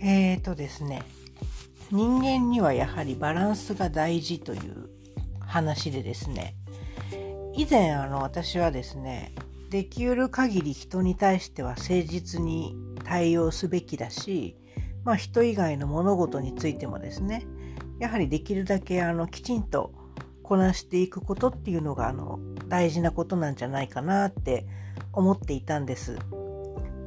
えっとですね、人間にはやはりバランスが大事という話でですね、以前あの私はですね、できうる限り人に対しては誠実に対応すべきだし、まあ、人以外の物事についてもですねやはりできるだけあのきちんとこなしていくことっていうのがあの大事なことなんじゃないかなって思っていたんです。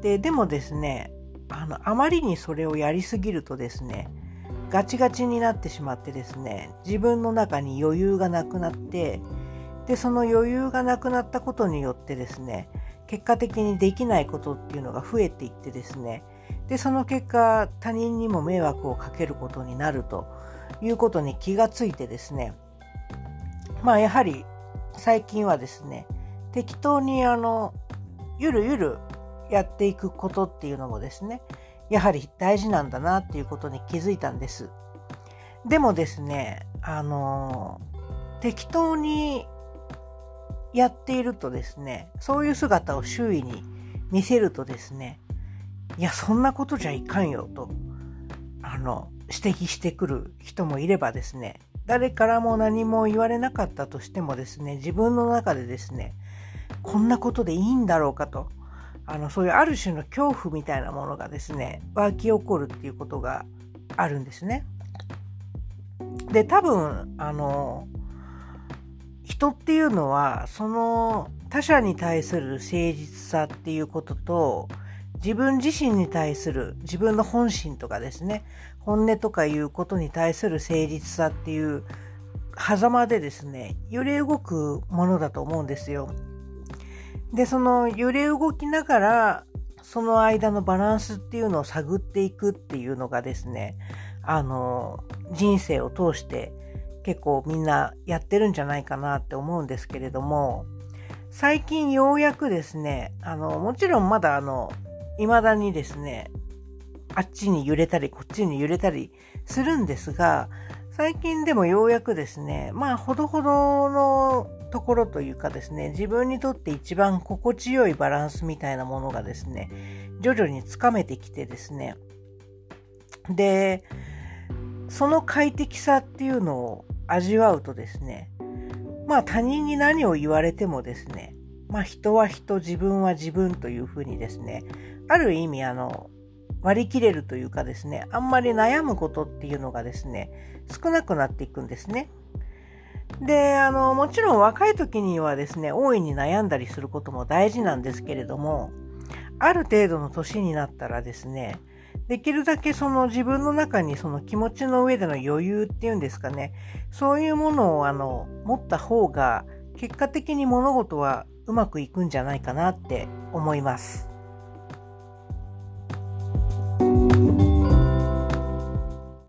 ででもですねあのあまりにそれをやりすぎるとですねガチガチになってしまってですね自分の中に余裕がなくなってでその余裕がなくなったことによってですね結果的にできないことっていうのが増えていってですねでその結果他人にも迷惑をかけることになるということに気がついてですねまあやはり最近はですね適当にあのゆるゆるやっていくことっていうのもですねやはり大事なんだなっていうことに気づいたんです。でもですねあの適当にやっているとですね、そういう姿を周囲に見せるとですね、いや、そんなことじゃいかんよと、あの、指摘してくる人もいればですね、誰からも何も言われなかったとしてもですね、自分の中でですね、こんなことでいいんだろうかと、あの、そういうある種の恐怖みたいなものがですね、湧き起こるっていうことがあるんですね。で、多分、あの、人っていうのはその他者に対する誠実さっていうことと自分自身に対する自分の本心とかですね本音とかいうことに対する誠実さっていう狭間でですね揺れ動くものだと思うんですよ。でその揺れ動きながらその間のバランスっていうのを探っていくっていうのがですねあの人生を通して結構みんなやってるんじゃないかなって思うんですけれども、最近ようやくですね、あの、もちろんまだあの、未だにですね、あっちに揺れたり、こっちに揺れたりするんですが、最近でもようやくですね、まあ、ほどほどのところというかですね、自分にとって一番心地よいバランスみたいなものがですね、徐々につかめてきてですね、で、その快適さっていうのを味わうとですね、まあ他人に何を言われてもですね、まあ人は人、自分は自分というふうにですね、ある意味あの、割り切れるというかですね、あんまり悩むことっていうのがですね、少なくなっていくんですね。で、あの、もちろん若い時にはですね、大いに悩んだりすることも大事なんですけれども、ある程度の年になったらですね、できるだけその自分の中にその気持ちの上での余裕っていうんですかね、そういうものをあの持った方が結果的に物事はうまくいくんじゃないかなって思います。